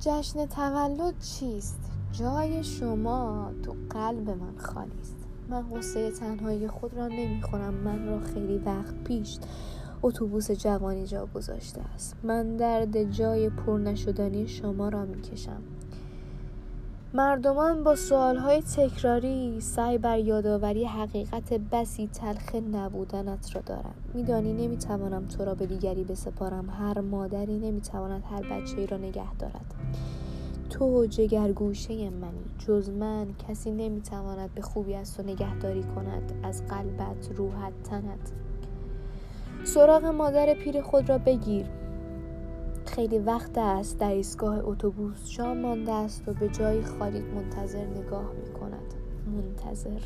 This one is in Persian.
جشن تولد چیست؟ جای شما تو قلب من خالی است. من قصه تنهایی خود را نمی‌خورم. من را خیلی وقت پیش اتوبوس جوانی جا گذاشته است. من درد جای پر نشدنی شما را می‌کشم. مردمان با سوالهای تکراری سعی بر یادآوری حقیقت بسی تلخ نبودنت را دارم میدانی نمی‌توانم تو را به دیگری بسپارم. هر مادری نمی‌تواند هر بچه ای را نگه دارد. تو جگرگوشه منی. جز من کسی نمی‌تواند به خوبی از تو نگهداری کند. از قلبت روحت تنت. سراغ مادر پیر خود را بگیر. خیلی وقت است در ایستگاه اتوبوس شام مانده است و به جای خالی منتظر نگاه می کند منتظر.